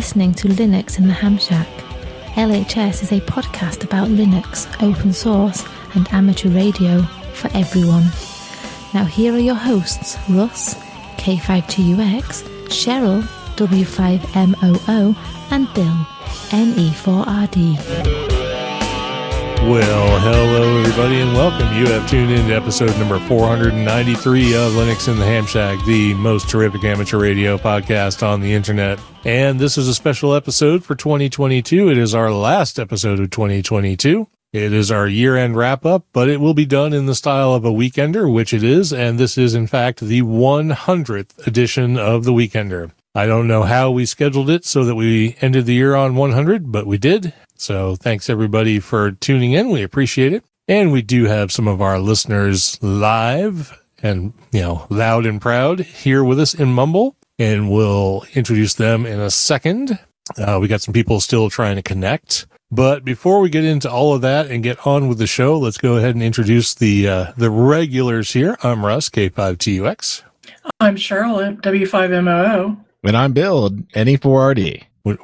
Listening to Linux in the Ham Shack. LHS is a podcast about Linux, open source, and amateur radio for everyone. Now, here are your hosts Russ, K5TUX, Cheryl, W5MOO, and Bill, NE4RD. Well, hello everybody and welcome. You have tuned in to episode number 493 of Linux in the Ham Shack, the most terrific amateur radio podcast on the internet. And this is a special episode for 2022. It is our last episode of 2022. It is our year end wrap up, but it will be done in the style of a weekender, which it is. And this is in fact the 100th edition of the weekender. I don't know how we scheduled it so that we ended the year on 100, but we did. So thanks everybody for tuning in. We appreciate it. And we do have some of our listeners live and, you know, loud and proud here with us in Mumble. And we'll introduce them in a second. Uh, we got some people still trying to connect. But before we get into all of that and get on with the show, let's go ahead and introduce the, uh, the regulars here. I'm Russ, K5TUX. I'm Cheryl W5MOO. And I'm Bill, NE4RD. What,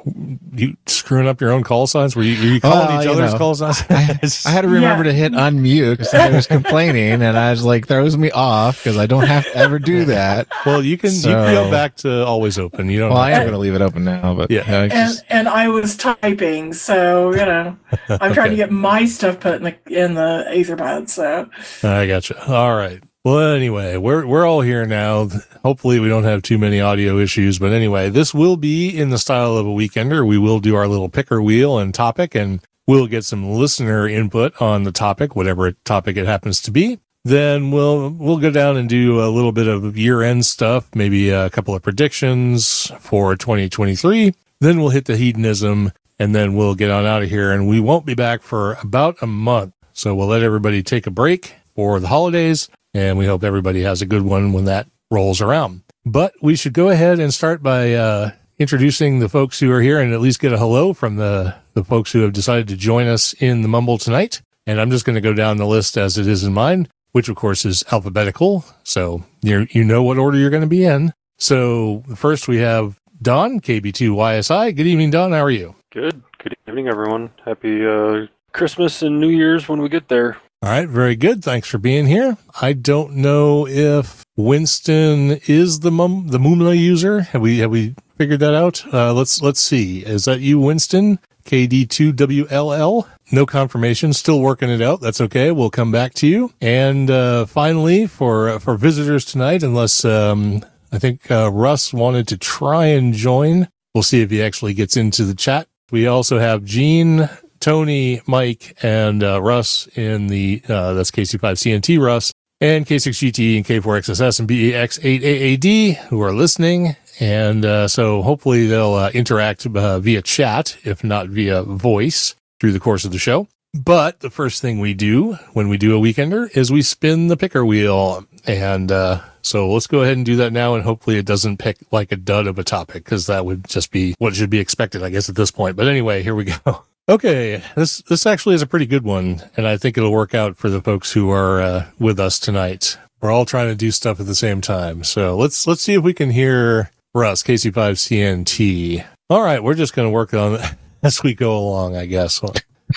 you screwing up your own call signs? Were you, were you calling Well, each you other's know, call signs? I, I had to remember Yeah. to hit unmute because I was complaining, and I was like, throws me off because I don't have to ever do that. well, you can you can go back to always open. You don't. Well, I am going to leave it open now, but Yeah. uh, it's And just- and I was typing, so you know, I'm trying Okay. to get my stuff put in the in the Etherpad. So to, I gotcha. All right. Well, anyway, we're we're all here now. Hopefully, we don't have too many audio issues. But anyway, this will be in the style of a weekender. We will do our little picker wheel and topic, and we'll get some listener input on the topic, whatever topic it happens to be. Then we'll we'll go down and do a little bit of year end stuff, maybe a couple of predictions for 2023. Then we'll hit the hedonism, and then we'll get on out of here. And we won't be back for about a month, so we'll let everybody take a break for the holidays, and we hope everybody has a good one when that rolls around. But we should go ahead and start by uh, introducing the folks who are here, and at least get a hello from the the folks who have decided to join us in the mumble tonight. And I'm just going to go down the list as it is in mine which of course is alphabetical. So you you know what order you're going to be in. So first we have Don KB2YSI. Good evening, Don. How are you? Good. Good evening, everyone. Happy uh, Christmas and New Year's when we get there. All right, very good. Thanks for being here. I don't know if Winston is the mum the Mumble user. Have we have we figured that out? Uh, let's let's see. Is that you, Winston? KD2WLL. No confirmation. Still working it out. That's okay. We'll come back to you. And uh, finally, for for visitors tonight, unless um, I think uh, Russ wanted to try and join, we'll see if he actually gets into the chat. We also have Gene, Tony, Mike, and uh, Russ in the uh, that's KC5CNT Russ and K6GT and K4XSS and BEX8AAD who are listening. And uh, so hopefully they'll uh, interact uh, via chat, if not via voice, through the course of the show. But the first thing we do when we do a weekender is we spin the picker wheel. And uh, so let's go ahead and do that now. And hopefully it doesn't pick like a dud of a topic because that would just be what should be expected, I guess, at this point. But anyway, here we go. Okay, this this actually is a pretty good one, and I think it'll work out for the folks who are uh, with us tonight. We're all trying to do stuff at the same time, so let's let's see if we can hear Russ KC5CNT. All right, we're just going to work on it as we go along, I guess.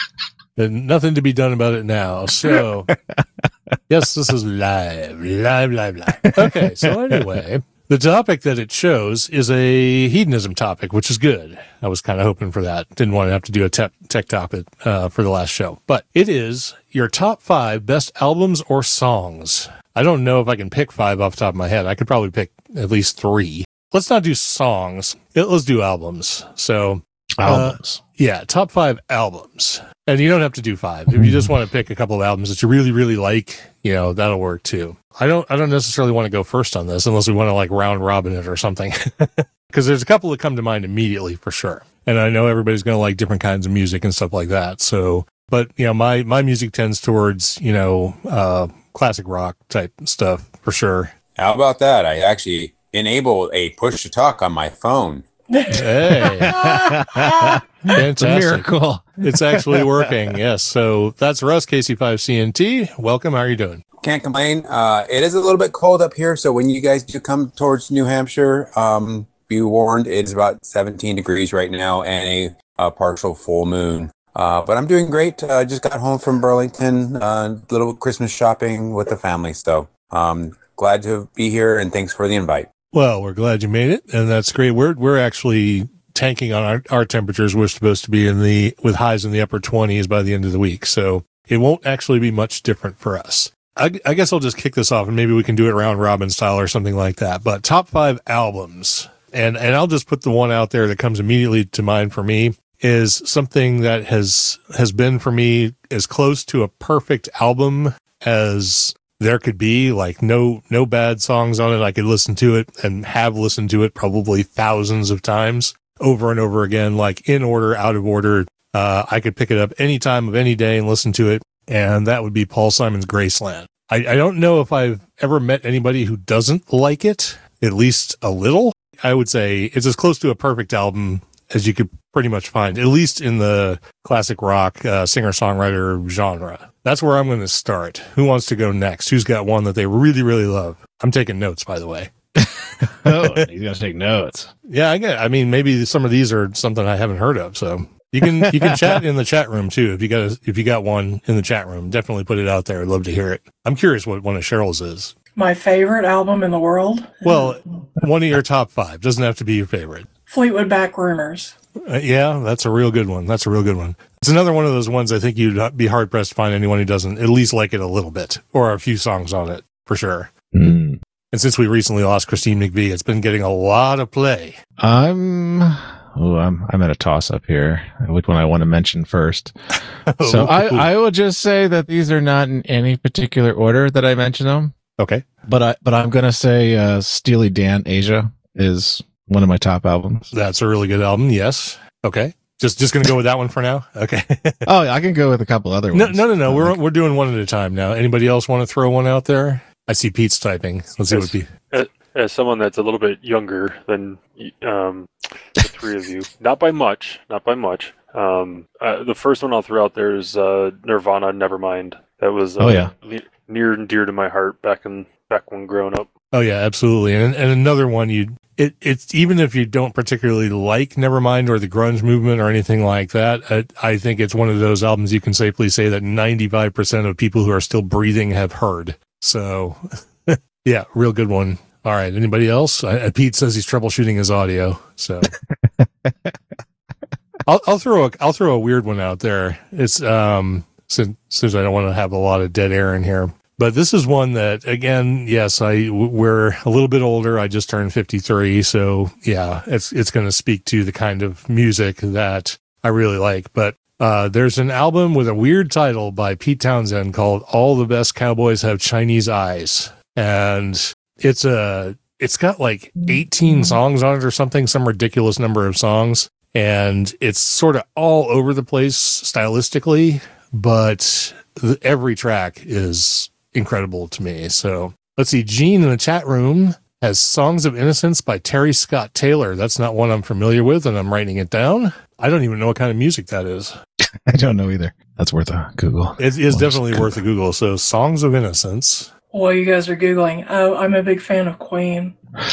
Nothing to be done about it now. So, yes, this is live, live, live, live. Okay, so anyway, the topic that it shows is a hedonism topic, which is good. I was kind of hoping for that. Didn't want to have to do a tech, tech topic uh, for the last show, but it is your top five best albums or songs. I don't know if I can pick five off the top of my head. I could probably pick at least three. Let's not do songs. Let's do albums. So Albums. Yeah, top five albums. And you don't have to do five. If you just want to pick a couple of albums that you really, really like, you know, that'll work too. I don't I don't necessarily want to go first on this unless we want to like round robin it or something. Because there's a couple that come to mind immediately for sure. And I know everybody's gonna like different kinds of music and stuff like that. So but you know, my my music tends towards, you know, uh classic rock type stuff for sure. How about that? I actually enabled a push to talk on my phone. Hey. It's a miracle. It's actually working. Yes. So that's Russ, KC5CNT. Welcome. How are you doing? Can't complain. Uh, it is a little bit cold up here, so when you guys do come towards New Hampshire, um, be warned it is about 17 degrees right now and a, a partial full moon. Uh, but I'm doing great. I just got home from Burlington, uh, little Christmas shopping with the family. So um, glad to be here and thanks for the invite. Well, we're glad you made it, and that's great. We're we're actually tanking on our, our temperatures. We're supposed to be in the with highs in the upper 20s by the end of the week, so it won't actually be much different for us. I, I guess I'll just kick this off, and maybe we can do it round robin style or something like that. But top five albums, and and I'll just put the one out there that comes immediately to mind for me is something that has has been for me as close to a perfect album as there could be like no no bad songs on it. I could listen to it and have listened to it probably thousands of times over and over again like in order out of order. Uh, i could pick it up any time of any day and listen to it and that would be paul simon's graceland. I, I don't know if i've ever met anybody who doesn't like it at least a little. I would say it's as close to a perfect album as you could pretty much find at least in the classic rock uh, singer songwriter genre that's where I'm going to start. Who wants to go next? Who's got one that they really, really love? I'm taking notes, by the way. Oh, he's going to take notes. Yeah, I get. I mean, maybe some of these are something I haven't heard of. So you can you can chat in the chat room too. If you got a, if you got one in the chat room, definitely put it out there. I'd love to hear it. I'm curious what one of Cheryl's is. My favorite album in the world, Well, one of your top five doesn't have to be your favorite. Fleetwood Mac Rumors. Uh, yeah, that's a real good one. That's a real good one. It's another one of those ones I think you'd be hard pressed to find anyone who doesn't at least like it a little bit or a few songs on it for sure. Hmm. And since we recently lost Christine McVie, it's been getting a lot of play. I'm. Oh, I'm I'm at a toss up here. Which one I want to mention first? So I I will just say that these are not in any particular order that I mention them. okay. But I but I'm gonna say uh, Steely Dan Aja is one of my top albums. That's a really good album. Yes. Okay. Just just gonna go with that one for now. Okay. Oh, I can go with a couple other ones. no, no, no. We're we're doing one at a time now. Anybody else want to throw one out there? I see Pete's typing. Let's see what Pete. As someone that's a little bit younger than um, the three of you, not by much, not by much. Um, uh, the first one I'll throw out there is uh, Nirvana. Nevermind. That was uh, Oh, yeah. le- near and dear to my heart back in back when growing up. Oh yeah, absolutely. And and another one you it it's even if you don't particularly like Nevermind or the grunge movement or anything like that, I, I think it's one of those albums you can safely say that 95% of people who are still breathing have heard. So yeah, real good one. All right, anybody else? I, uh, Pete says he's troubleshooting his audio, so I'll I'll throw a I'll throw a weird one out there. It's um since since I don't want to have a lot of dead air in here. But this is one that, again, yes, I we're a little bit older. I just turned 53, so yeah, it's it's going to speak to the kind of music that I really like. But uh, there's an album with a weird title by Pete Townshend called "All the Best Cowboys Have Chinese Eyes," and it's a it's got like 18 songs on it or something, some ridiculous number of songs, and it's sort of all over the place stylistically, but every track is incredible to me. So let's see. Gene in the chat room has Songs of Innocence by Terry Scott Taylor. That's not one I'm familiar with, and I'm writing it down. I don't even know what kind of music that is. I don't know either. That's worth a Google. It is definitely worth a Google. So Songs of Innocence. While you guys are googling, oh, I'm a big fan of Queen.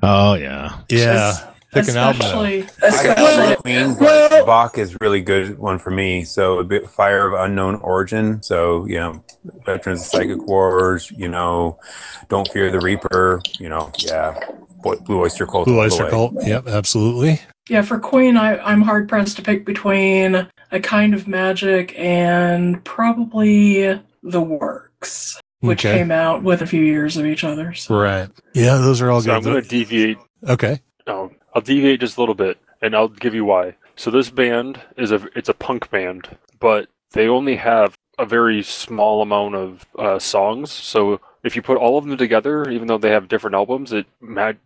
Oh yeah. Yeah. Pick an album. though. Especially, I got Queen, but Bach is really good one for me. So a bit Fire of Unknown Origin. So, you know, Veterans of Psychic Wars, you know, Don't Fear the Reaper, you know, yeah. Blue Oyster Cult. Blue Oyster way. Cult. Yep, absolutely. Yeah, for Queen, I, I'm hard pressed to pick between A Kind of Magic and probably The Works, which Okay. came out with a few years of each other. So. Right. Yeah, those are all So I'm good. going to deviate. okay. No, I'll deviate just a little bit, and I'll give you why. So this band is a it's a punk band, but they only have a very small amount of uh, songs. So if you put all of them together, even though they have different albums, it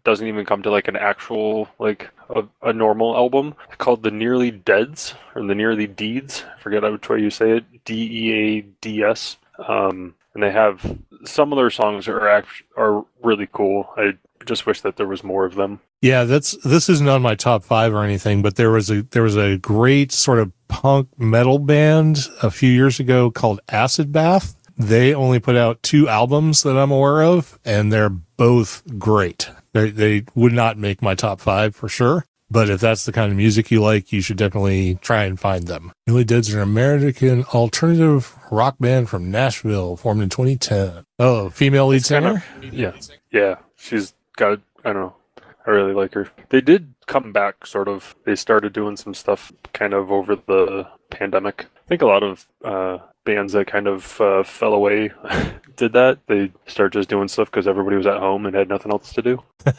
doesn't even come to like an actual like a, a normal album called the Nearly Deads or the Nearly Deeds. I forget which way you say it. D E A D S. Um, and they have some of their songs are act- are really cool. I just wish that there was more of them. Yeah, that's this isn't on my top five or anything, but there was a there was a great sort of punk metal band a few years ago called Acid Bath. They only put out two albums that I'm aware of, and they're both great. They they would not make my top five for sure. But if that's the kind of music you like, you should definitely try and find them. Nearly Dead's an American alternative rock band from Nashville, formed in 2010. Oh, female lead singer? Yeah, yeah, she's got. I don't know. I really like her. They did come back, sort of. They started doing some stuff, kind of over the pandemic. I think a lot of uh, bands that kind of uh, fell away did that. They started just doing stuff because everybody was at home and had nothing else to do.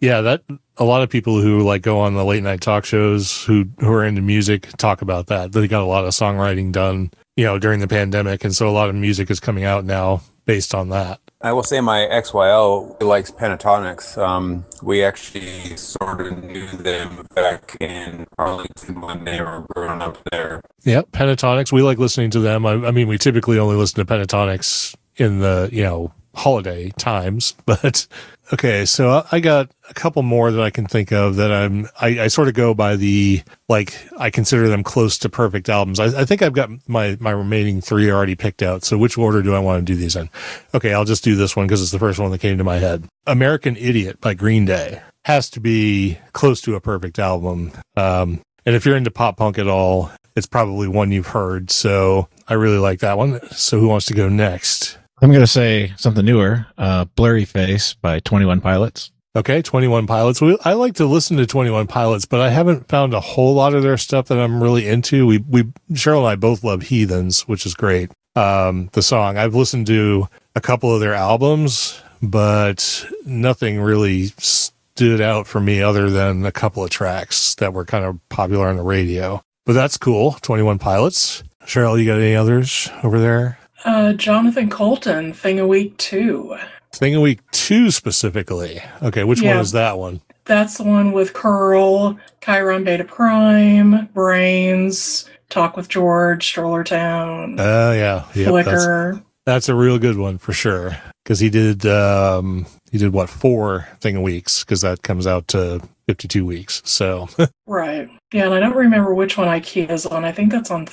Yeah, that a lot of people who like go on the late night talk shows who who are into music talk about that. They got a lot of songwriting done, you know, during the pandemic, and so a lot of music is coming out now based on that. I will say my XYL likes Pentatonix. Um, we actually sort of knew them back in Arlington when they were growing up there. Yep, Pentatonix. We like listening to them. I, I mean, we typically only listen to Pentatonix in the you know holiday times, but okay. So I- got a couple more that I can think of that I'm. I, I sort of go by the like I consider them close to perfect albums. I, I think I've got my my remaining three already picked out. So which order do I want to do these in? Okay, I'll just do this one because it's the first one that came to my head. American Idiot by Green Day has to be close to a perfect album. Um, and if you're into pop punk at all, it's probably one you've heard. So I really like that one. So who wants to go next? I'm going to say something newer. Uh, Blurry Face by 21 Pilots. Okay, 21 Pilots. We, I like to listen to 21 Pilots, but I haven't found a whole lot of their stuff that I'm really into. We, we, Cheryl and I both love Heathens, which is great. Um, the song I've listened to a couple of their albums, but nothing really stood out for me other than a couple of tracks that were kind of popular on the radio. But that's cool. 21 Pilots. Cheryl, you got any others over there? Uh, Jonathan Coulton, Thing a Week 2. Thing of Week 2 specifically. Okay, which one is that one? That's the one with Curl, Chiron Beta Prime, Brains, Talk with George, Stroller Town, Oh, yeah. Yep, that's, Flickr. that's a real good one for sure. Because he did, um, he did what, four Thing of Weeks? Because that comes out to 52 weeks. So, Right. Yeah, and I don't remember which one IKEA is on. I think that's on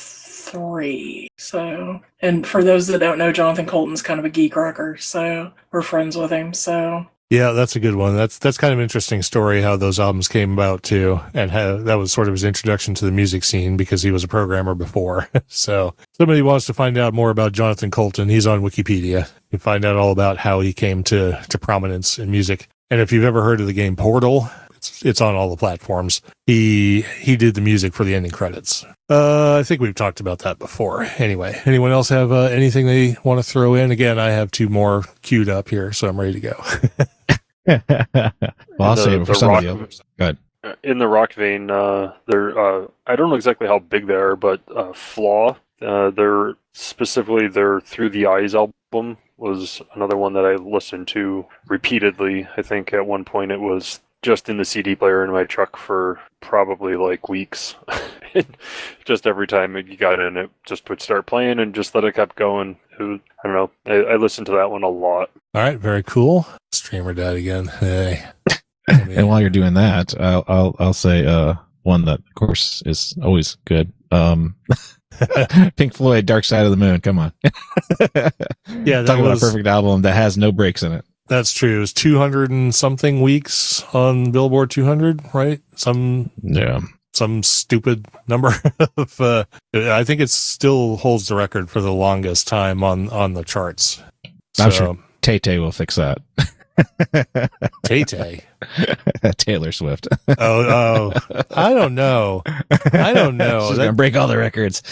three. So, and for those that don't know, Jonathan Coulton's kind of a geek rocker. So we're friends with him. So yeah, that's a good one. That's, that's kind of an interesting story how those albums came about too. And how that was sort of his introduction to the music scene because he was a programmer before. so, somebody wants to find out more about Jonathan Coulton. He's on Wikipedia. You find out all about how he came to, to prominence in music. And if you've ever heard of the game Portal, it's, it's on all the platforms. He he did the music for the ending credits. Uh, I think we've talked about that before. Anyway, anyone else have uh, anything they want to throw in? Again, I have two more queued up here, so I'm ready to go. well, I'll The- save it for the somebody rock- else. Go ahead. Uh, in the rock vein, uh, they're uh, I don't know exactly how big they are, but uh, Flaw, uh, they're specifically their Through the Eyes album was another one that I listened to repeatedly. I think at one point it was just in the CD player in my truck for probably like weeks. just every time you got in, it just would start playing and just let it kept going. It was, I don't know. I, I listened to that one a lot. all right, very cool. Streamer dad again. Hey. And while you're doing that, I'll, I'll, I'll say, uh, one that of course is always good. Um, Pink Floyd, Dark Side of the Moon. Come on. Yeah, that Talk about a perfect album that has no breaks in it. That's true. It was 200 and something weeks on Billboard 200, right? Some Yeah. some stupid number of uh I think it still holds the record for the longest time on on the charts. I'm So, sure Tay Tay will fix that. Tay Tay. Taylor Swift. Oh, oh, I don't know. I don't know. She's That- gonna break all the records.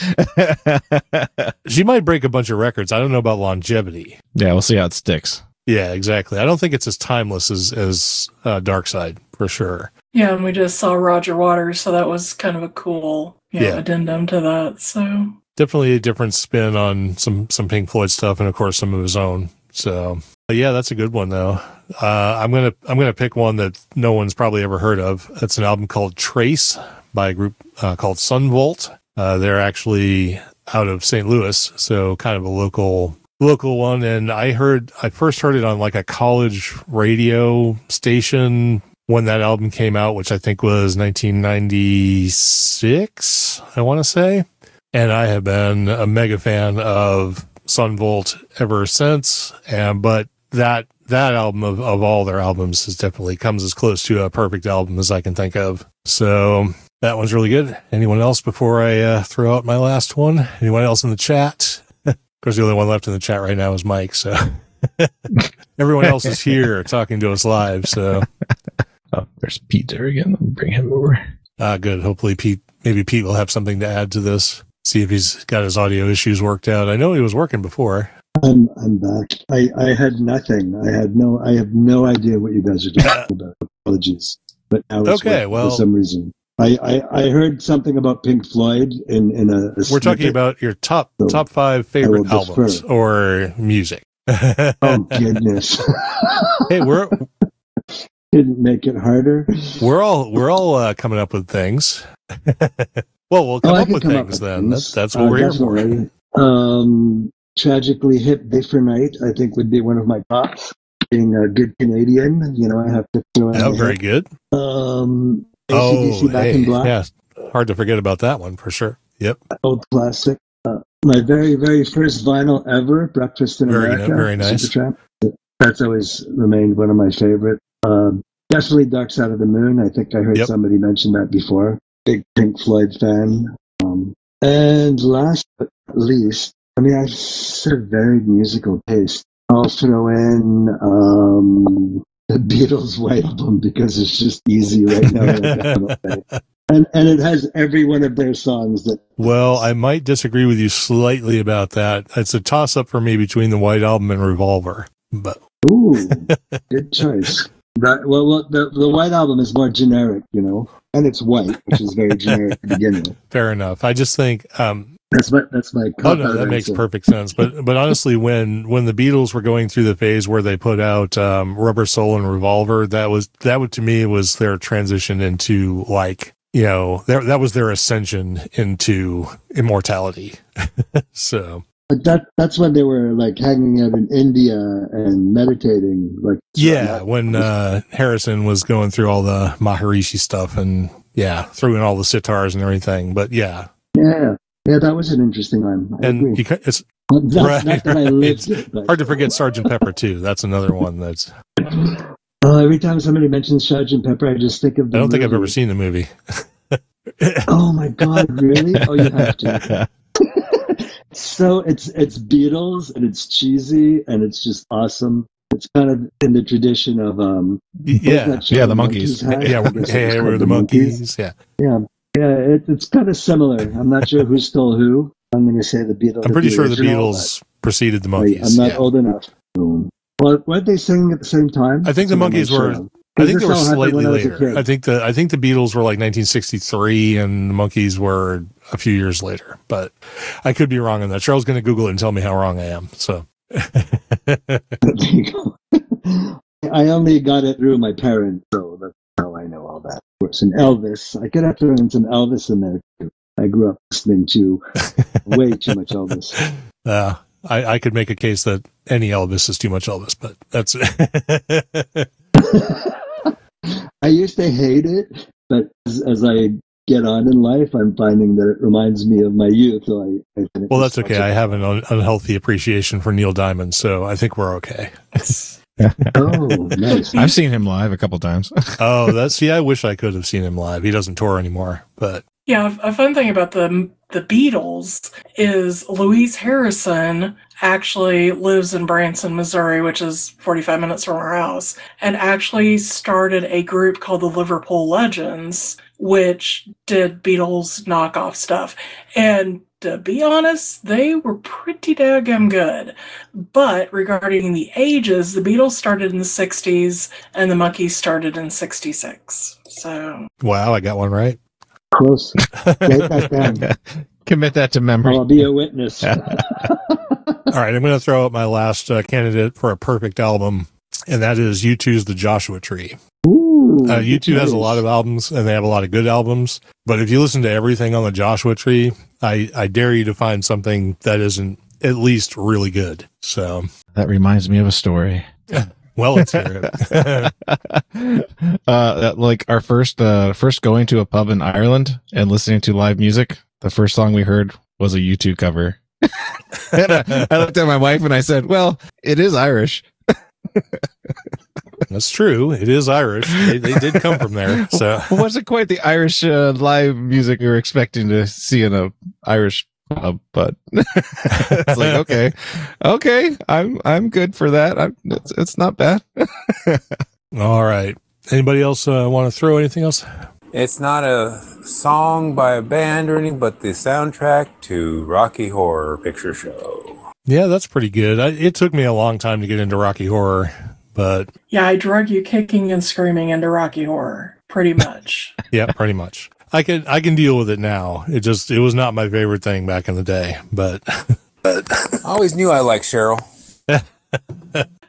She might break a bunch of records. I don't know about longevity. yeah, we'll see how it sticks. Yeah, exactly. I don't think it's as timeless as as uh, Dark Side for sure. Yeah, and we just saw Roger Waters, so that was kind of a cool you know, Yeah. addendum to that. So Definitely a different spin on some some Pink Floyd stuff, and of course some of his own. So but yeah, that's a good one though. Uh, I'm gonna I'm gonna pick one that no one's probably ever heard of. It's an album called Trace by a group uh, called Son Volt. Uh, they're actually out of St. Louis, so kind of a local local one. And I heard I first heard it on like a college radio station when that album came out, which I think was 1996. I want to say, and I have been a mega fan of Son Volt ever since. And but that that album of, of all their albums is definitely comes as close to a perfect album as I can think of. So that one's really good. Anyone else before I uh, throw out my last one? Anyone else in the chat? Of course, the only one left in the chat right now is Mike. So everyone else is here talking to us live. So Oh, there's Pete there again. Let me bring him over. Ah, good. Hopefully, Pete. Maybe Pete will have something to add to this. See if he's got his audio issues worked out. I know he was working before. I'm I'm back. I, I had nothing. I had no. I have no idea what you guys are talking about. Apologies, but now it's Okay, working well- for some reason. I, I, I heard something about Pink Floyd in in a. a We're talking about your top So, top five favorite I will defer. albums or music. Oh goodness! hey, we're Didn't make it harder. we're all we're all uh, coming up with things. well, we'll come Oh, up with come things up with then. things. That's, that's what Uh, we're here for. Um, tragically hip Day for Night, I think, would be one of my tops. Being a good Canadian, you know, I have to throw Oh, very hip. good. Um, Oh, Back hey, in Black. yeah. Hard to forget about that one for sure. Yep. old classic. Uh, my very, very first vinyl ever, Breakfast in Very America. very nice. Supertramp. That's always remained one of my favorite. Um, definitely Dark Side of the Moon. I think I heard Yep. somebody mention that before. Big Pink Floyd fan. Um, and last but not least, I mean, I have such a varied musical taste. I'll throw in um, the Beatles' White Album because it's just easy right now. and and it has every one of their songs that Well, I might disagree with you slightly about that. It's a toss up for me between the White Album and Revolver. But Ooh, good choice. That, well, well the, the White Album is more generic, you know, and it's white, which is very generic to begin with. fair enough. I just think um, That's my that's my. Oh no, that makes perfect sense. But but honestly, when when the Beatles were going through the phase where they put out um, Rubber Soul and Revolver, that was that would to me was their transition into like you know their, that was their ascension into immortality. so But that that's when they were like hanging out in India and meditating. Like yeah, when uh, Harrison was going through all the Maharishi stuff and yeah, threw in all the sitars and everything. But yeah, yeah, yeah, that was an interesting one. I and agree. ca- it's not, right, not that I right. lived it, hard to forget Sergeant Pepper too. That's another one that's. Oh, every time somebody mentions Sergeant Pepper, I just think of. The I don't think I've ever seen the movie. Oh my god, really? Oh, you have to. so it's it's Beatles and it's cheesy and it's just awesome. It's kind of in the tradition of um yeah, yeah, the Monkees. had? yeah, I we're, guess it hey, hey, we're the Monkees. Yeah, Yeah, yeah, it, it's kind of similar. I'm not sure who stole who. I'm going to say the Beatles. I'm pretty sure the Beatles preceded the but- Wait, Monkees. I'm not yeah. old enough. Um, well, weren't they singing at the same time? I think the That's Monkees were- sure. I think they This were slightly when I later. I think the I think the Beatles were like 1963, and the Monkees were a few years later. But I could be wrong on that. Charles is going to Google it and tell me how wrong I am. So There you go. I only got it through my parents, so that's how I know all that. Of course, and Elvis. I could have thrown some Elvis in there too. I grew up listening to way too much Elvis. uh, I, I could make a case that any Elvis is too much Elvis, but that's I used to hate it, but as, as I get on in life, I'm finding that it reminds me of my youth. So I, I well, that's okay. I have an un- unhealthy appreciation for Neil Diamond, so I think we're okay. Oh, nice. I've seen him live a couple times. Oh, that's see. I wish I could have seen him live. He doesn't tour anymore, but Yeah, a fun thing about the the Beatles is Louise Harrison actually lives in Branson, Missouri, which is 45 minutes from our house, and actually started a group called the Liverpool Legends, which did Beatles knockoff stuff. And to be honest, they were pretty daggum good. But regarding the ages, the Beatles started in the 60s and the Monkees started in 66. So, Wow, I got one right. Close. Write that down. Commit that to memory. I'll be a witness. All right, I'm going to throw out my last uh, candidate for a perfect album, and that is U2's The Joshua Tree. Ooh, Uh, U2 has a lot of albums, and they have a lot of good albums. But if you listen to everything on the Joshua Tree, I, I dare you to find something that isn't at least really good. So, That reminds me of a story. well, let's hear it. uh, that, like our first, uh, first going to a pub in Ireland and listening to live music. The first song we heard was a U2 cover. and I, I looked at my wife and I said, well, it is Irish. That's true. It is Irish. They, they did come from there. So, It wasn't quite the Irish uh, live music we were expecting to see in a Irish pub, but it's like okay, okay, I'm I'm good for that. I'm, it's it's not bad. all right. Anybody else uh, want to throw anything else? It's not a song by a band or anything, but the soundtrack to Rocky Horror Picture Show. Yeah, that's pretty good. I, it took me a long time to get into Rocky Horror, but yeah, I drug you kicking and screaming into Rocky Horror, pretty much. yeah, pretty much. I can I can deal with it now. It just it was not my favorite thing back in the day, but I always knew I liked Cheryl.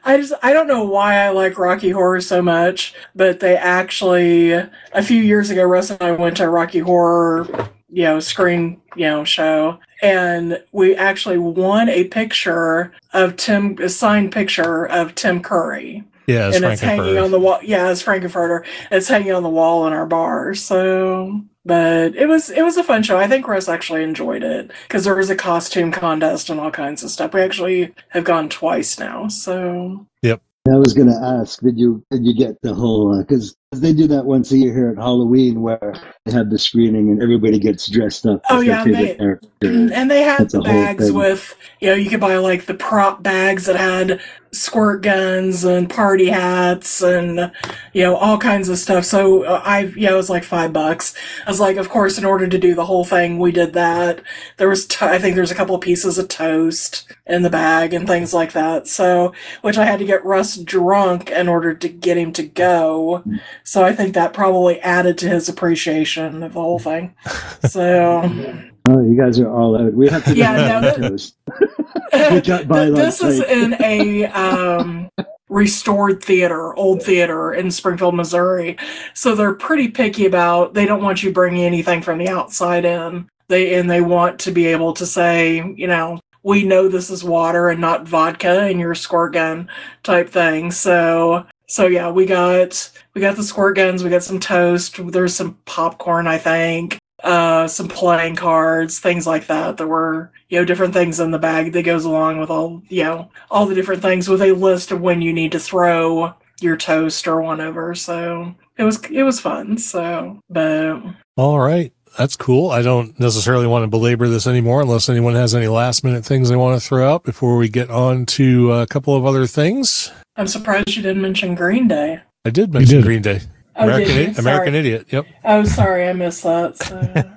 I just I don't know why I like Rocky Horror so much, but they actually a few years ago Russ and I went to a Rocky Horror, you know, screen, you know, show and we actually won a picture of Tim a signed picture of Tim Curry. yeah, it's and it's hanging on the wall. Yeah, it's Frank-N-Furter. It's hanging on the wall in our bar. So, but it was it was a fun show. I think Russ actually enjoyed it because there was a costume contest and all kinds of stuff. We actually have gone twice now. So yep I was going to ask, did you did you get the whole? Uh, because they do that once a year here at Halloween, where they have the screening and everybody gets dressed up. Oh, yeah, favorite they- and they had That's the bags with you know you could buy like the prop bags that had squirt guns and party hats and you know all kinds of stuff. So uh, i yeah it was like five bucks. I was like of course in order to do the whole thing we did that. There was to- i think there's a couple of pieces of toast in the bag and things like that so which i had to get russ drunk in order to get him to go so i think that probably added to his appreciation of the whole thing so Oh, you guys are all out. We have to Yeah, no, that that- toast. We got by Th- this is in a um, restored theater, old theater in Springfield, Missouri. So they're pretty picky about. They don't want you bringing anything from the outside in. They and they want to be able to say, you know, we know this is water and not vodka in your squirt gun type thing. So so yeah, we got we got the squirt guns. We got some toast. There's some popcorn, I think uh, some playing cards, things like that. There were, you know, different things in the bag that goes along with all, you know, all the different things with a list of when you need to throw your toast or one over. So it was, it was fun. So, but All right. That's cool. I don't necessarily want to belabor this anymore unless anyone has any last minute things they want to throw out before we get on to a couple of other things. I'm surprised you didn't mention Green Day. I did mention did. Green Day. Oh, American, did you? I- American Sorry. Idiot. Yep. Oh, sorry, I missed that. So.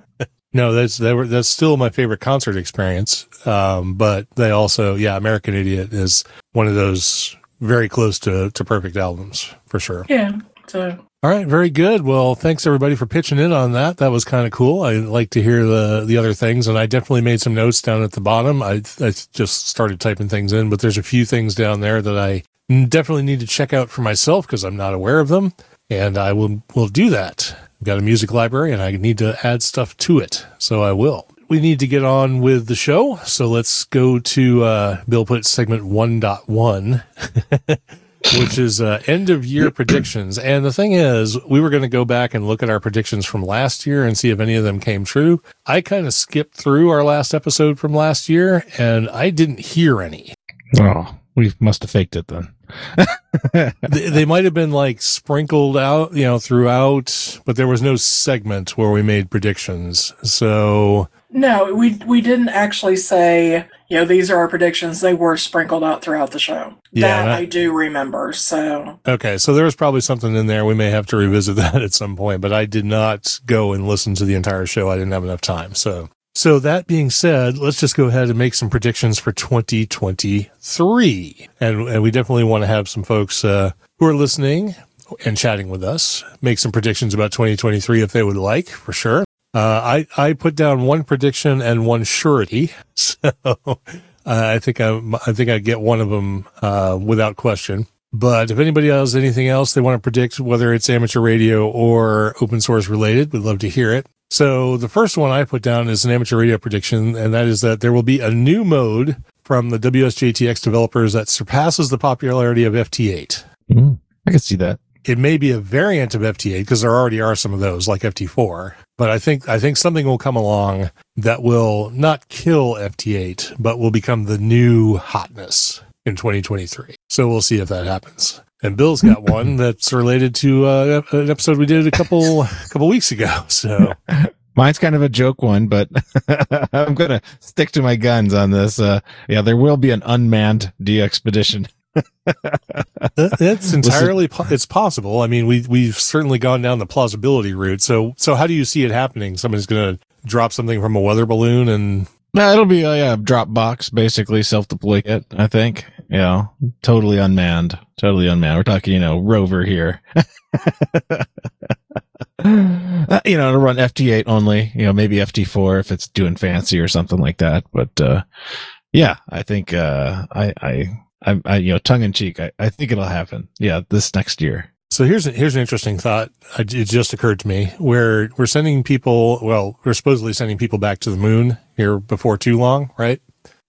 No, that's that were, that's still my favorite concert experience. Um, but they also, yeah, American Idiot is one of those very close to to perfect albums for sure. yeah. So All right, very good. Well, thanks everybody for pitching in on that. That was kind of cool. I like to hear the the other things, and I definitely made some notes down at the bottom. I I just started typing things in, but there's a few things down there that I definitely need to check out for myself because I'm not aware of them, and I will will do that. I've got a music library, and I need to add stuff to it, so I will. We need to get on with the show, so let's go to uh, Bill put segment 1.1 which is uh, end of year predictions. And the thing is, we were going to go back and look at our predictions from last year and see if any of them came true. I kind of skipped through our last episode from last year and I didn't hear any. Oh, we must have faked it then. they, they might have been like sprinkled out, you know, throughout, but there was no segment where we made predictions. So no, we we didn't actually say, you know, these are our predictions. They were sprinkled out throughout the show. Yeah, that that- I do remember. So Okay, so there was probably something in there. We may have to revisit that at some point, but I did not go and listen to the entire show. I didn't have enough time. So So that being said, let's just go ahead and make some predictions for 2023. And, and we definitely want to have some folks, uh, who are listening and chatting with us make some predictions about 2023 if they would like, for sure. Uh, I, I put down one prediction and one surety. So, uh, I think I, I think I get one of them, uh, without question. But if anybody has anything else they want to predict, whether it's amateur radio or open source related, we'd love to hear it. So the first one I put down is an amateur radio prediction, and that is that there will be a new mode from the WSJTX developers that surpasses the popularity of FT8. Mm, I can see that. It may be a variant of FT8 because there already are some of those like FT4, but I think I think something will come along that will not kill FT8, but will become the new hotness in 2023. So we'll see if that happens. And Bill's got one that's related to uh, an episode we did a couple couple weeks ago. So Mine's kind of a joke one, but I'm going to stick to my guns on this. Uh, yeah, there will be an unmanned DXpedition. that- it's entirely po- it's possible. I mean, we we've certainly gone down the plausibility route. So so how do you see it happening? Somebody's going to drop something from a weather balloon and No, it'll be a yeah, drop box, basically self-deploy kit, I think. Yeah, totally unmanned. Totally unmanned. We're talking, you know, rover here. Uh, you know, to run FT8 only, you know, maybe FT4 if it's doing fancy or something like that. But, uh, yeah, I think, uh, I, I, I, I you know, tongue in cheek, I, I think it'll happen. Yeah, this next year. So here's a, here's an interesting thought. It just occurred to me. Where we're sending people, well, we're supposedly sending people back to the moon here before too long, right?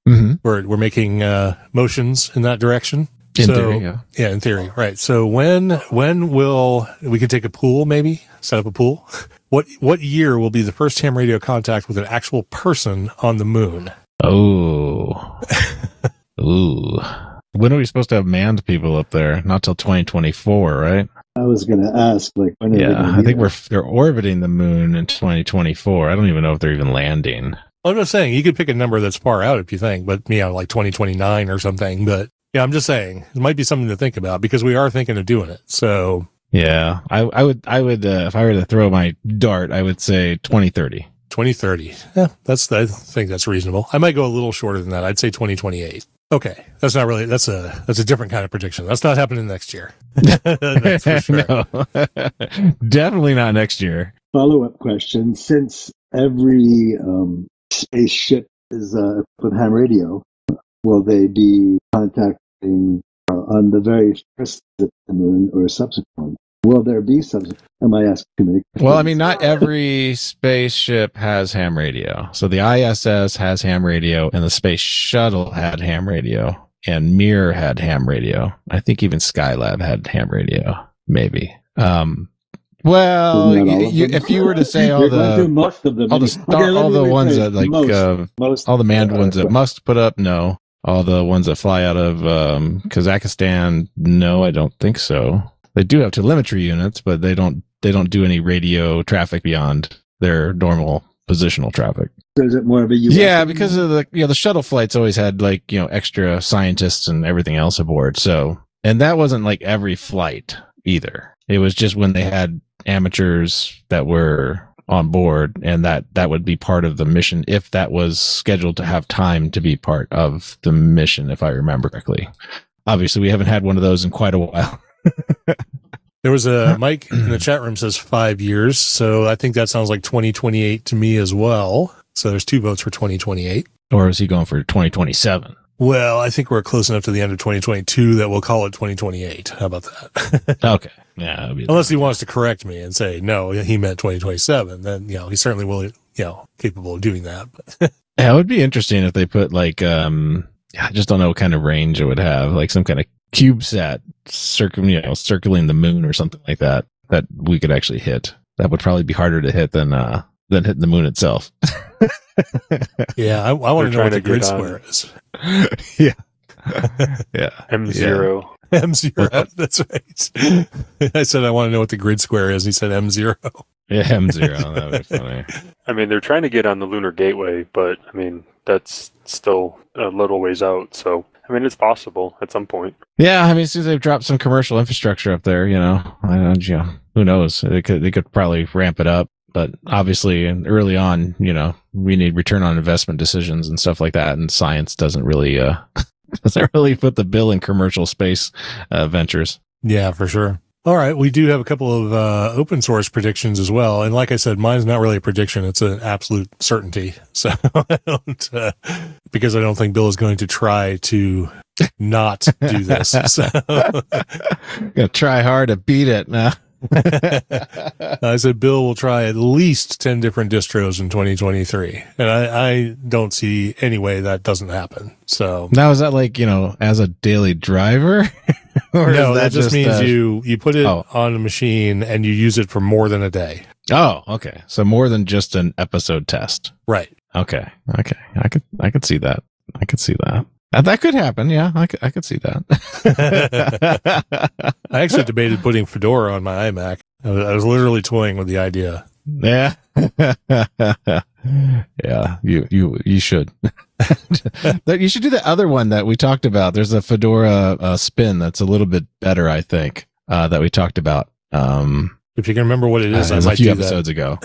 Mm-hmm. We're we're making uh, motions in that direction. In So- theory, yeah. Yeah, in theory, right. So when when will we could take a pool? Maybe set up a pool. What what year will be the first ham radio contact with an actual person on the moon? Oh. Ooh. When are we supposed to have manned people up there? Not till 2024, right? I was going to ask, like, when are Yeah, gonna I think that? we're they're orbiting the moon in 2024. I don't even know if they're even landing. I'm just saying you could pick a number that's far out if you think, but you know, like 2029 or something. But yeah, I'm just saying it might be something to think about because we are thinking of doing it. So Yeah, I I would I would uh, if I were to throw my dart, I would say 2030. 2030. Yeah, that's I think that's reasonable. I might go a little shorter than that. I'd say 2028. Okay, that's not really that's a that's a different kind of prediction. That's not happening next year. that's for sure. definitely not next year. Follow up question. Since every um, spaceship is uh, with ham radio, will they be contacting uh, on the very first visit to the moon or subsequent? Will there be some? Am I asking too many questions? Well, I mean, not every spaceship has ham radio. So the ISS has ham radio, and the space shuttle had ham radio, and Mir had ham radio. I think even Skylab had ham radio, maybe. Um, well, Isn't that all you, of you, them? if you were to say all You're going through the most of them. all the star, let all the ones that like most, uh, most all the manned ones that must put up, no. All the ones that fly out of um, Kazakhstan, no, I don't think so. They do have telemetry units, but they don't they don't do any radio traffic beyond their normal positional traffic. So is it more of a US Yeah, because of the you know the shuttle flights always had like you know extra scientists and everything else aboard. So and that wasn't like every flight either. It was just when they had amateurs that were on board and that that would be part of the mission if that was scheduled to have time to be part of the mission if I remember correctly. Obviously, we haven't had one of those in quite a while. There was a Mike in the chat room says five years, so I think that sounds like 2028 to me as well. So there's two votes for 2028. Or is he going for 2027? Well, I think we're close enough to the end of 2022 that we'll call it 2028. How about that? Okay. Yeah. Unless he wants to correct me and say, no, he meant 2027, then, you know, he certainly will, you know, capable of doing that. Yeah, it would be interesting if they put like um I just don't know what kind of range it would have, like some kind of CubeSat circling you know, circling the moon or something like that that we could actually hit. That would probably be harder to hit than uh than hitting the moon itself. yeah, I, I want to know what the grid get on- square is. yeah. yeah. M zero. M0. That's right. I said, I want to know what the grid square is. He said M0. Yeah, M zero. That would be funny. I mean, they're trying to get on the lunar gateway, but I mean, that's still a little ways out. So, I mean, it's possible at some point. Yeah, I mean, since they've dropped some commercial infrastructure up there, you know, I don't, you know, who knows? They could they could probably ramp it up. but obviously, early on, you know, we need return on investment decisions and stuff like that, and science doesn't really uh doesn't really put the bill in commercial space uh, ventures. Yeah, for sure. All right, we do have a couple of uh, open source predictions as well, and like I said, mine's not really a prediction; it's an absolute certainty. So I don't, uh, because I don't think Bill is going to try to not do this. So Gonna try hard to beat it now. I said Bill will try at least ten different distros in 2023, and I, I don't see any way that doesn't happen. So Now is that like you know as a daily driver? or no, is that, just means uh, you you put it Oh. on a machine and you use it for more than a day. Oh, okay. So more than just an episode test. Right. Okay. Okay. I could I could see that. I could see that. That could happen. Yeah, I could I could see that. I actually debated putting Fedora on my iMac. I was, I was literally toying with the idea. yeah. yeah, you you you should. You should do the other one that we talked about. There's a Fedora uh, spin that's a little bit better, I think. Uh, that we talked about. Um, If you can remember what it is, uh, I was a few episodes ago.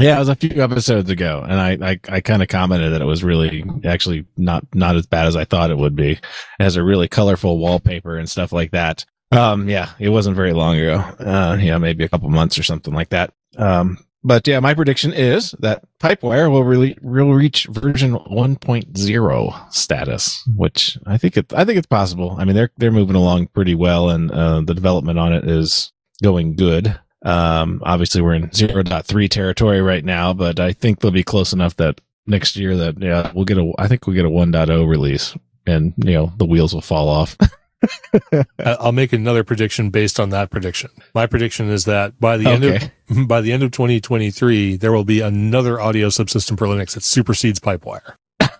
Yeah, it was a few episodes ago, and I I, I kind of commented that it was really actually not not as bad as I thought it would be. It has a really colorful wallpaper and stuff like that. Um, yeah, it wasn't very long ago. Uh, yeah, maybe a couple months or something like that. Um, but yeah, my prediction is that Pipewire will really will reach version 1.0 status, which I think it I think it's possible. I mean, they're they're moving along pretty well, and uh, the development on it is going good. Um, obviously we're in 0.3 territory right now, but I think they'll be close enough that next year that, yeah, we'll get a, I think we'll get a 1.0 release and, you know, the wheels will fall off. I- I'll make another prediction based on that prediction. My prediction is that by the end of by the end of 2023, there will be another audio subsystem for Linux that supersedes Pipewire.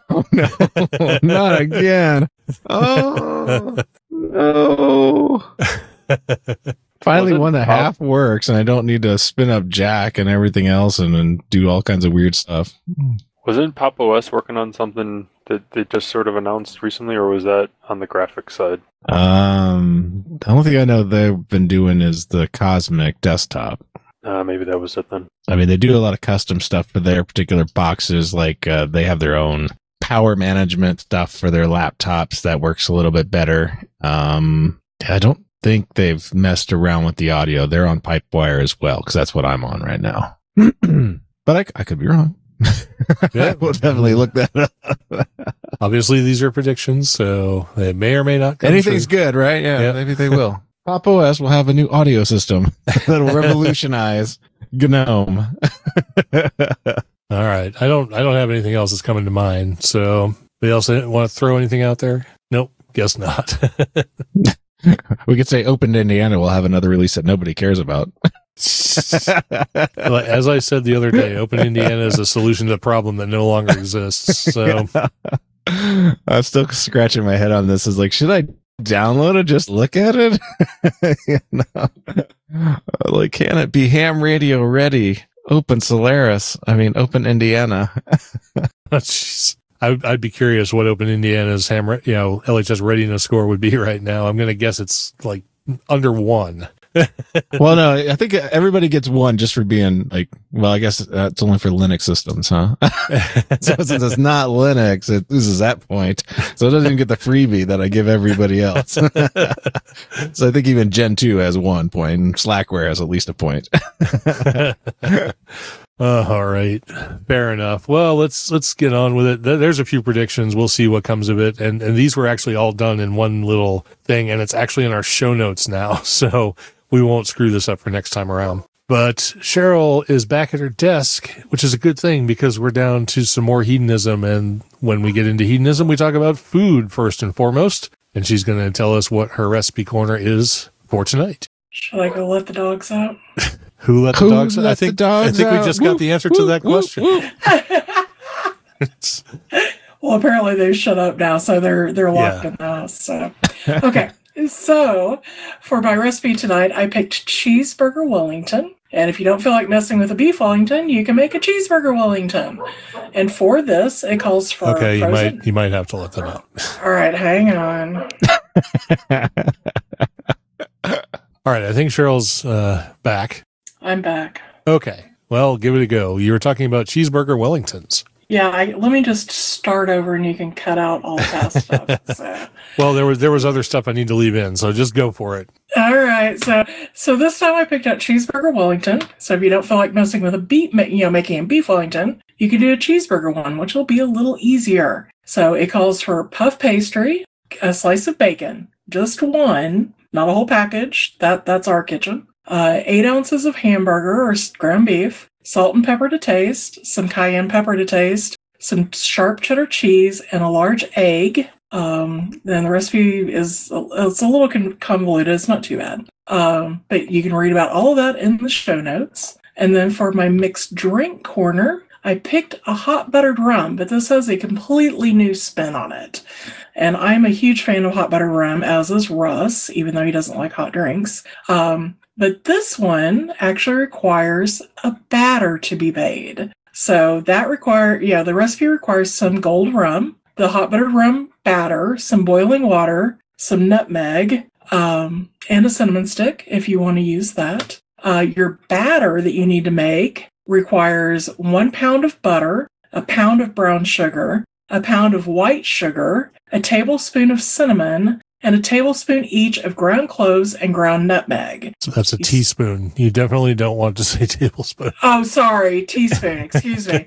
oh no, not again. Oh no. Finally, one that half works and I don't need to spin up Jack and everything else and, and do all kinds of weird stuff. Wasn't Pop OS working on something that they just sort of announced recently, or was that on the graphics side? Um, the only thing I know they've been doing is the Cosmic desktop. Uh, maybe that was it then. I mean, they do a lot of custom stuff for their particular boxes. Like uh, they have their own power management stuff for their laptops that works a little bit better. Um, I don't think they've messed around with the audio. They're on Pipewire as well because that's what I'm on right now. but I, I could be wrong. Yeah. we'll definitely look that up. Obviously, these are predictions, so they may or may not come Anything's true. good, right? Yeah, Yeah. maybe they will. Pop OS will have a new audio system that'll revolutionize GNOME. All right, I don't I don't have anything else that's coming to mind. So, anybody else want to throw anything out there? Nope, guess not. we could say Open Indiana will have another release that nobody cares about. As I said the other day, Open Indiana is a solution to a problem that no longer exists. So, I'm still scratching my head on this. Is like, should I download it? Just look at it? You know? Uh, like, can it be ham radio ready? Open Solaris. I mean, Open Indiana. jeez. I, would- I'd be curious what Open Indiana's ham, you know, LHS readiness score would be right now. I'm going to guess it's like under one. well, no, I think everybody gets one just for being like, well, I guess that's only for Linux systems, huh? so since it's not Linux, it loses that point. So it doesn't even get the freebie that I give everybody else. so I think even Gentoo has one point and Slackware has at least a point. Uh, all right, fair enough. Well, let's let's get on with it. There's a few predictions. We'll see what comes of it, and and these were actually all done in one little thing, and it's actually in our show notes now, so we won't screw this up for next time around. But Cheryl is back at her desk, which is a good thing because we're down to some more hedonism, and when we get into hedonism, we talk about food first and foremost, and she's going to tell us what her recipe corner is for tonight. Should I go let the dogs out? Who let the Who dogs? out? I think dogs I think we out? just got the answer to that woof, question. Well, apparently they've shut up now, so they're they're locked Yeah. in the house. So, okay. so for my recipe tonight, I picked cheeseburger Wellington. And if you don't feel like messing with a beef Wellington, you can make a cheeseburger Wellington. And for this, it calls for okay, you might you might have to let them out. All right, hang on. All right, I think Cheryl's uh, back. I'm back. Okay, Well, give it a go. You were talking about cheeseburger Wellingtons. Yeah, I, let me just start over and you can cut out all that stuff. So. Well, there was there was other stuff I need to leave in, so just go for it. All right, so so this time I picked out cheeseburger Wellington. So if you don't feel like messing with a beef, you know, making a beef Wellington, you can do a cheeseburger one, which will be a little easier. So it calls for puff pastry, a slice of bacon, just one, not a whole package. That that's our kitchen. Uh, eight ounces of hamburger or ground beef, salt and pepper to taste, some cayenne pepper to taste, some sharp cheddar cheese, and a large egg. Um, then the recipe is it's a little convoluted. It's not too bad. Um, but you can read about all of that in the show notes. And then for my mixed drink corner, I picked a hot buttered rum, but this has a completely new spin on it. And I'm a huge fan of hot buttered rum, as is Russ, even though he doesn't like hot drinks. Um, but this one actually requires a batter to be made. So that require yeah, the recipe requires some gold rum, the hot buttered rum batter, some boiling water, some nutmeg, um, and a cinnamon stick if you want to use that. Uh, your batter that you need to make requires one pound of butter, a pound of brown sugar, a pound of white sugar, a tablespoon of cinnamon, and a tablespoon each of ground cloves and ground nutmeg. So that's a teaspoon. You definitely don't want to say tablespoon. Oh, sorry, teaspoon. Excuse me.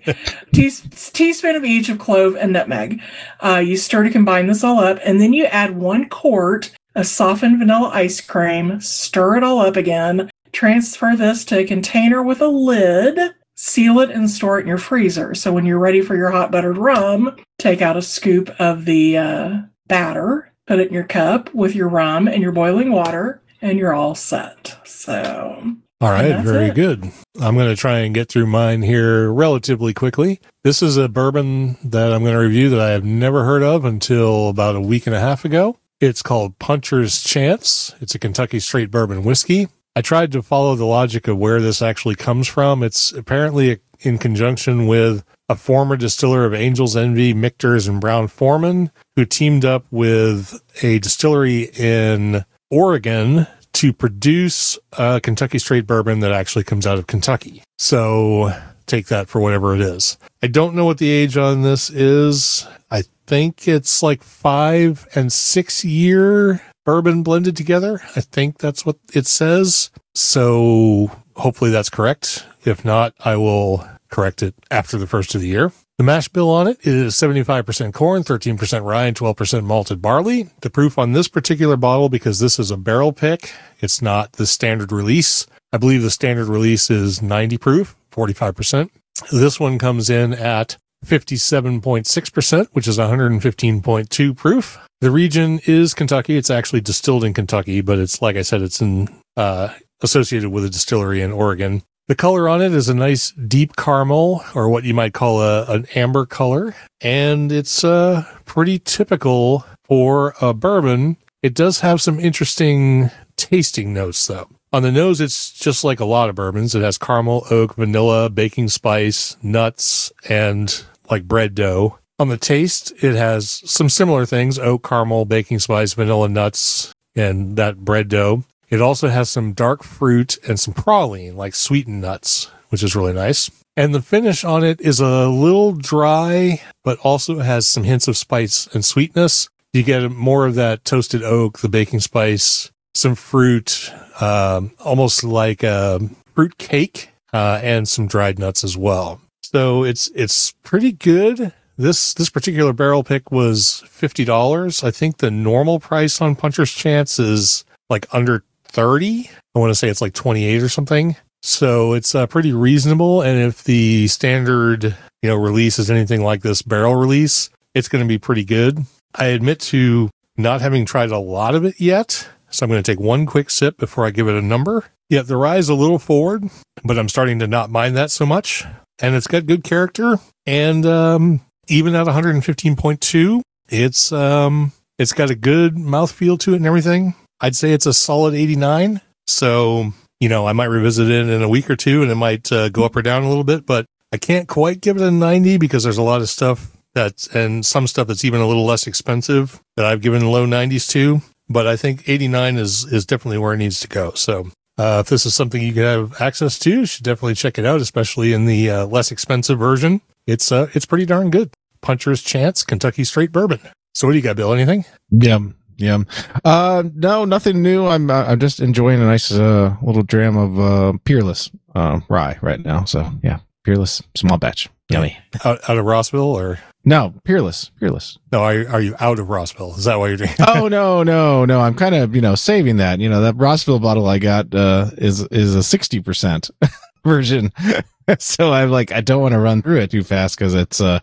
Teas teaspoon of each of clove and nutmeg. Uh, you stir to combine this all up, and then you add one quart of softened vanilla ice cream. Stir it all up again. Transfer this to a container with a lid. Seal it and store it in your freezer. So when you're ready for your hot buttered rum, take out a scoop of the uh, batter, put it in your cup with your rum and your boiling water, and you're all set. So All right, very it. good. I'm going to try and get through mine here relatively quickly. This is a bourbon that I'm going to review that I have never heard of until about a week and a half ago. It's called Puncher's Chance. It's a Kentucky straight bourbon whiskey. I tried to follow the logic of where this actually comes from. It's apparently in conjunction with a former distiller of Angel's Envy, Michter's, and Brown-Forman, who teamed up with a distillery in Oregon to produce a Kentucky straight bourbon that actually comes out of Kentucky. So take that for whatever it is. I don't know what the age on this is. I think it's like five and six year bourbon blended together. I think that's what it says. So hopefully that's correct. If not, I will correct it after the first of the year. The mash bill on it is 75% corn, 13% rye, and 12% malted barley. The proof on this particular bottle, because this is a barrel pick, it's not the standard release. I believe the standard release is 90 proof, 45%. This one comes in at 57.6%, which is 115.2 proof. The region is Kentucky. It's actually distilled in Kentucky, but it's like I said, it's in uh, associated with a distillery in Oregon. The color on it is a nice deep caramel, or what you might call a, an amber color, and it's uh, pretty typical for a bourbon. It does have some interesting tasting notes, though. On the nose, it's just like a lot of bourbons. It has caramel, oak, vanilla, baking spice, nuts, and like bread dough. On the taste, it has some similar things oak, caramel, baking spice, vanilla nuts, and that bread dough. It also has some dark fruit and some praline, like sweetened nuts, which is really nice. And the finish on it is a little dry, but also has some hints of spice and sweetness. You get more of that toasted oak, the baking spice, some fruit, um, almost like a fruit cake, uh, and some dried nuts as well. So it's it's pretty good. This this particular barrel pick was fifty dollars. I think the normal price on Puncher's Chance is like under thirty. I want to say it's like twenty eight or something. So it's uh, pretty reasonable. And if the standard you know release is anything like this barrel release, it's going to be pretty good. I admit to not having tried a lot of it yet. So I'm going to take one quick sip before I give it a number. Yeah, the is a little forward, but I'm starting to not mind that so much. And it's got good character. And um, even at 115.2, it's um, it's got a good mouthfeel to it and everything. I'd say it's a solid 89. So, you know, I might revisit it in a week or two and it might uh, go up or down a little bit, but I can't quite give it a 90 because there's a lot of stuff that's, and some stuff that's even a little less expensive that I've given low 90s to. But I think 89 is, is definitely where it needs to go. So Uh, if this is something you can have access to, you should definitely check it out, especially in the uh, less expensive version. It's uh, it's pretty darn good. Puncher's Chance Kentucky Straight Bourbon. So what do you got, Bill? Anything? Yum. Yum. Uh, no, nothing new. I'm, uh, I'm just enjoying a nice, uh, little dram of, uh, Peerless, uh, rye right now. So yeah, Peerless small batch. Yummy. Out, out of Rossville or No, Peerless, Peerless. no? Are you, are you out of Rossville? Is that why you're doing? oh no, no, no. I'm kind of, you know, saving that. You know, that Rossville bottle I got, uh, is, is a 60% version. so I'm like, I don't want to run through it too fast because it's, uh,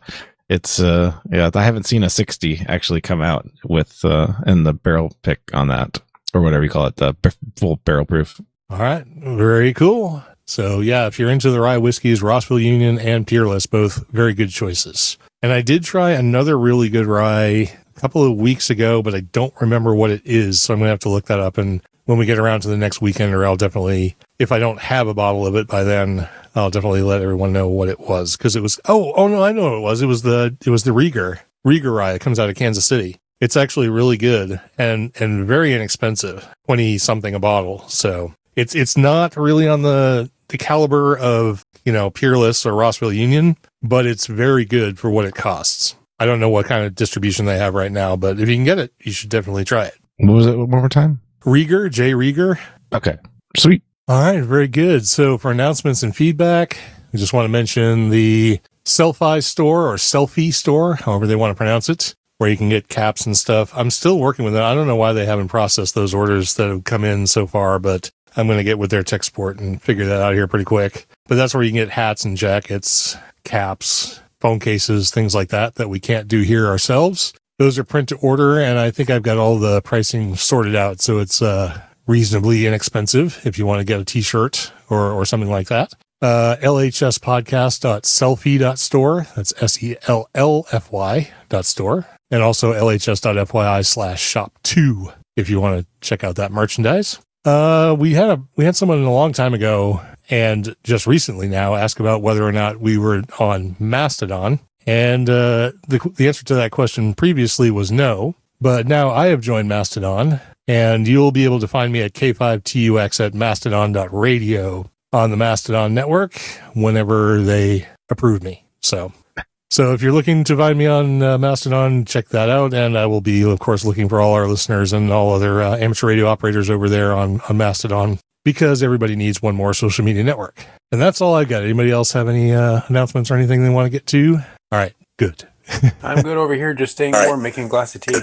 it's, uh, yeah, I haven't seen a 60 actually come out with, uh, in the barrel pick on that or whatever you call it, the full barrel proof. All right, very cool. So yeah, if you're into the rye whiskeys, Rossville Union and Peerless, both very good choices. And I did try another really good rye couple of weeks ago, but I don't remember what it is. So I'm gonna have to look that up. And when we get around to the next weekend, or I'll definitely, if I don't have a bottle of it by then, I'll definitely let everyone know what it was because it was. Oh, oh no, I know what it was. It was the it was the Rieger Rieger rye. It comes out of Kansas City. It's actually really good and and very inexpensive, twenty something a bottle. So it's it's not really on the the caliber of you know Peerless or Rossville Union, but it's very good for what it costs. I don't know what kind of distribution they have right now, but if you can get it, you should definitely try it. What was it one more time? Rieger, J Rieger. Okay. Sweet. All right, very good. So for announcements and feedback, we just want to mention the Sellfy store or Sellfy store, however they want to pronounce it, where you can get caps and stuff. I'm still working with it. I don't know why they haven't processed those orders that have come in so far, but I'm going to get with their tech support and figure that out here pretty quick. But that's where you can get hats and jackets, caps, phone cases, things like that that we can't do here ourselves. Those are print to order, and I think I've got all the pricing sorted out, so it's uh, reasonably inexpensive if you want to get a T-shirt or or something like that. Uh, lhspodcast.sellfy.store. That's S E L L F Y dot store, and also lhs.fyi slash shop two if you want to check out that merchandise. Uh, we had a we had someone a long time ago and just recently now ask about whether or not we were on Mastodon, and uh, the the answer to that question previously was no. But now I have joined Mastodon, and you'll be able to find me at k5tux at mastodon.radio on the Mastodon network whenever they approve me. So. So if you're looking to find me on uh, Mastodon, check that out. And I will be, of course, looking for all our listeners and all other uh, amateur radio operators over there on, on Mastodon because everybody needs one more social media network. And that's all I've got. Anybody else have any uh, announcements or anything they want to get to? All right, good. I'm good over here, just staying warm, making a glass of tea.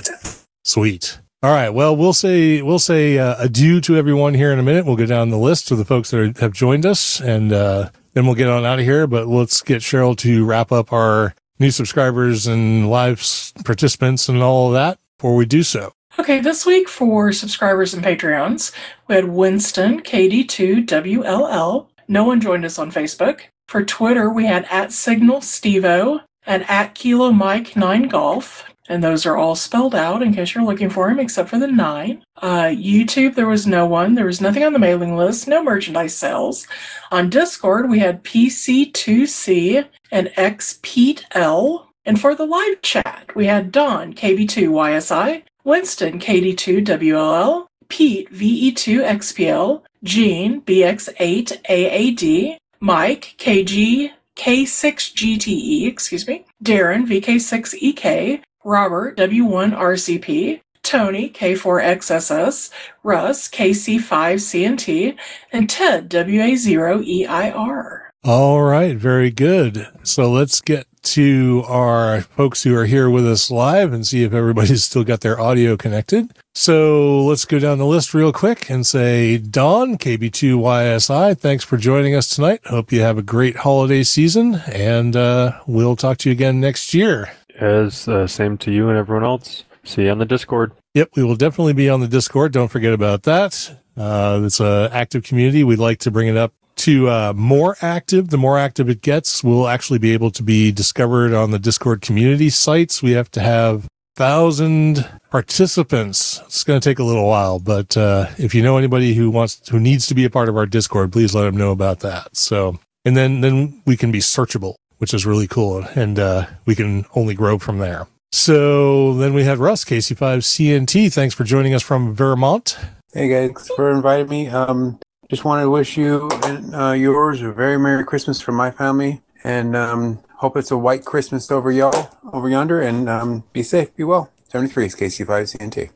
Sweet. All right. Well, we'll say we'll say uh, adieu to everyone here in a minute. We'll go down the list of the folks that are, have joined us, and uh, then we'll get on out of here. But let's get Cheryl to wrap up our new subscribers and live participants and all of that before we do so. Okay, this week for subscribers and Patreons, we had Winston, KD2WLL. No one joined us on Facebook. For Twitter, we had at Signal Stevo and at Kilo Mike 9 Golf. And those are all spelled out in case you're looking for them, except for the 9. Uh, YouTube, there was no one. There was nothing on the mailing list, no merchandise sales. On Discord, we had PC2C and XPeteL. And for the live chat, we had Don, KB2YSI, Winston, KD2WLL, Pete, VE2XPL, Gene, BX8AAD, Mike, KG, K6GTE, E, excuse me, Darren, VK6EK, Robert, W1RCP, Tony, K4XSS, Russ, KC5CNT, and Ted, WA0EIR. All right, very good. So let's get to our folks who are here with us live and see if everybody's still got their audio connected. So let's go down the list real quick and say, Don, KB2YSI, thanks for joining us tonight. Hope you have a great holiday season and uh, we'll talk to you again next year. As uh, same to you and everyone else. See you on the Discord. Yep, we will definitely be on the Discord. Don't forget about that. Uh, it's an active community. We'd like to bring it up to uh, more active. The more active it gets, we'll actually be able to be discovered on the Discord community sites. We have to have thousand participants. It's going to take a little while, but uh, if you know anybody who wants who needs to be a part of our Discord, please let them know about that. So, and then then we can be searchable, which is really cool, and uh, we can only grow from there. So then we had Russ KC5 CNT. Thanks for joining us from Vermont. Hey guys, thanks for inviting me. Um, just wanted to wish you and uh, yours a very Merry Christmas from my family, and um, hope it's a white Christmas over y'all over yonder. And um, be safe, be well. 73 is KC5CNT.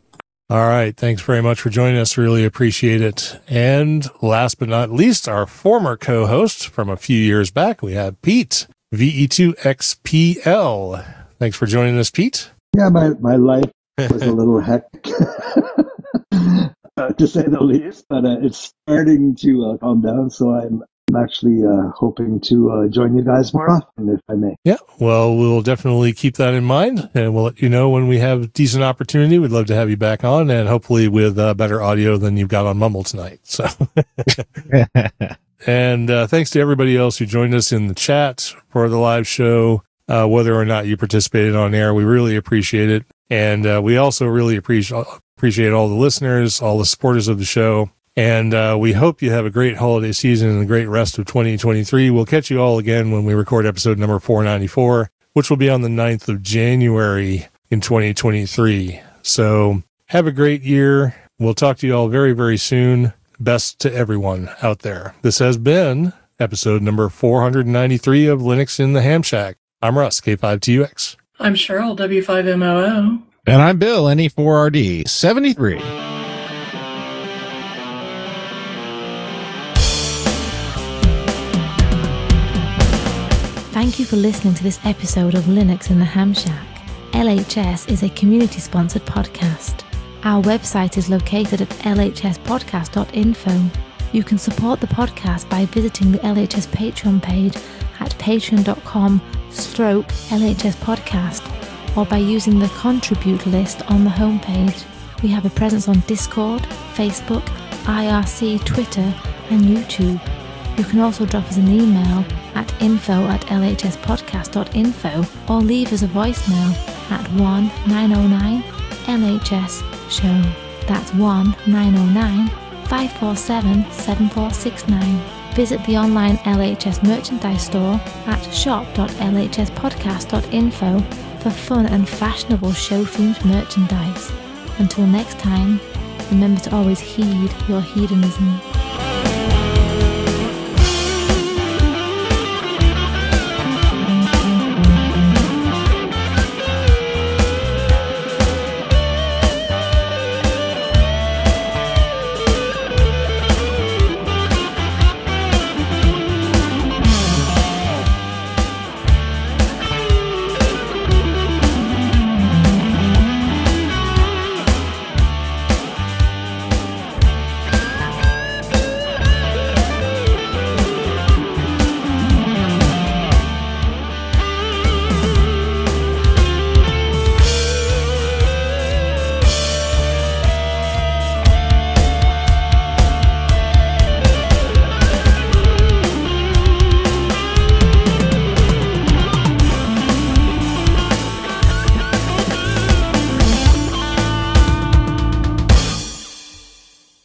All right. Thanks very much for joining us. Really appreciate it. And last but not least, our former co-host from a few years back, we have Pete, VE2XPL. Thanks for joining us, Pete. Yeah, my, my life was a little hectic, uh, to say the least, but uh, it's starting to uh, calm down. So I'm I'm actually uh, hoping to uh, join you guys more often, if I may. Yeah. Well, we'll definitely keep that in mind and we'll let you know when we have decent opportunity. We'd love to have you back on and hopefully with uh, better audio than you've got on Mumble tonight. So, and uh, thanks to everybody else who joined us in the chat for the live show. Uh, whether or not you participated on air, we really appreciate it. And uh, we also really appreciate appreciate all the listeners, all the supporters of the show. And uh, we hope you have a great holiday season and a great rest of 2023. We'll catch you all again when we record episode number 494, which will be on the 9th of January in 2023. So have a great year. We'll talk to you all very, very soon. Best to everyone out there. This has been episode number 493 of Linux in the Ham Shack. I'm Russ, K5TUX. I'm Cheryl, W5MOO. And I'm Bill, E NE4RD 73. Thank you for listening to this episode of Linux in the Ham Shack. LHS is a community sponsored podcast. Our website is located at lhspodcast.info. You can support the podcast by visiting the LHS Patreon page at patreon.com stroke LHS podcast or by using the contribute list on the homepage. We have a presence on Discord, Facebook, IRC, Twitter, and YouTube. You can also drop us an email at info at lhspodcast.info or leave us a voicemail at 1 909 LHS show. That's 1 909 547 7469. Visit the online LHS merchandise store at shop.lhspodcast.info for fun and fashionable show themed merchandise. Until next time, remember to always heed your hedonism.